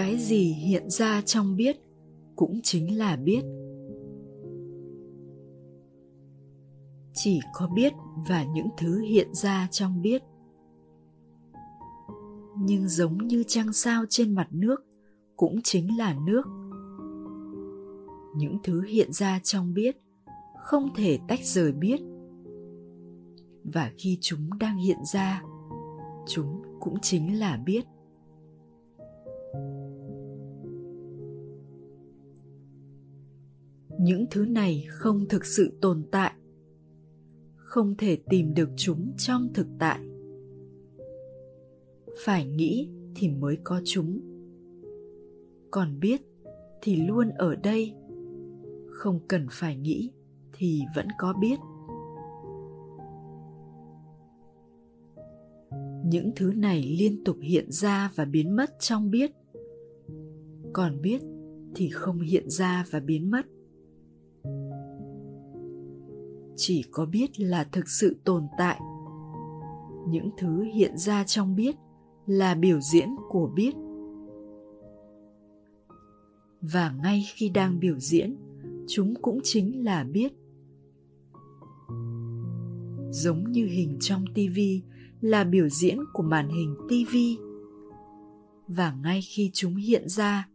cái gì hiện ra trong biết cũng chính là biết. Chỉ có biết và những thứ hiện ra trong biết. Nhưng giống như trăng sao trên mặt nước cũng chính là nước. Những thứ hiện ra trong biết không thể tách rời biết. Và khi chúng đang hiện ra, chúng cũng chính là biết. Những thứ này không thực sự tồn tại, không thể tìm được chúng trong thực tại. Phải nghĩ thì mới có chúng. Còn biết thì luôn ở đây. Không cần phải nghĩ thì vẫn có biết. Những thứ này liên tục hiện ra và biến mất trong biết. Còn biết thì không hiện ra và biến mất chỉ có biết là thực sự tồn tại. Những thứ hiện ra trong biết là biểu diễn của biết. Và ngay khi đang biểu diễn, chúng cũng chính là biết. Giống như hình trong tivi là biểu diễn của màn hình tivi và ngay khi chúng hiện ra,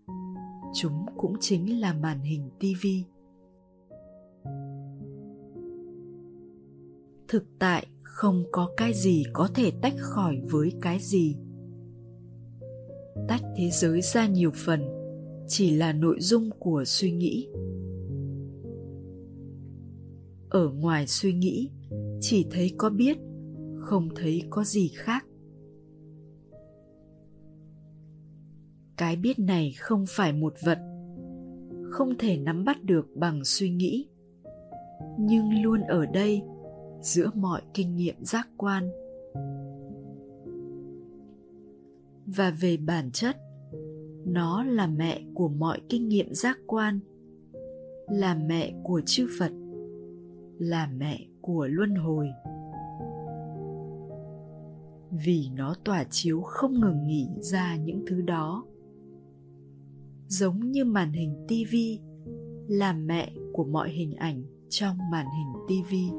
chúng cũng chính là màn hình tivi thực tại không có cái gì có thể tách khỏi với cái gì. Tách thế giới ra nhiều phần, chỉ là nội dung của suy nghĩ. Ở ngoài suy nghĩ, chỉ thấy có biết, không thấy có gì khác. Cái biết này không phải một vật, không thể nắm bắt được bằng suy nghĩ. Nhưng luôn ở đây giữa mọi kinh nghiệm giác quan. Và về bản chất, nó là mẹ của mọi kinh nghiệm giác quan, là mẹ của chư phật, là mẹ của luân hồi. Vì nó tỏa chiếu không ngừng nghỉ ra những thứ đó. Giống như màn hình tivi là mẹ của mọi hình ảnh trong màn hình tivi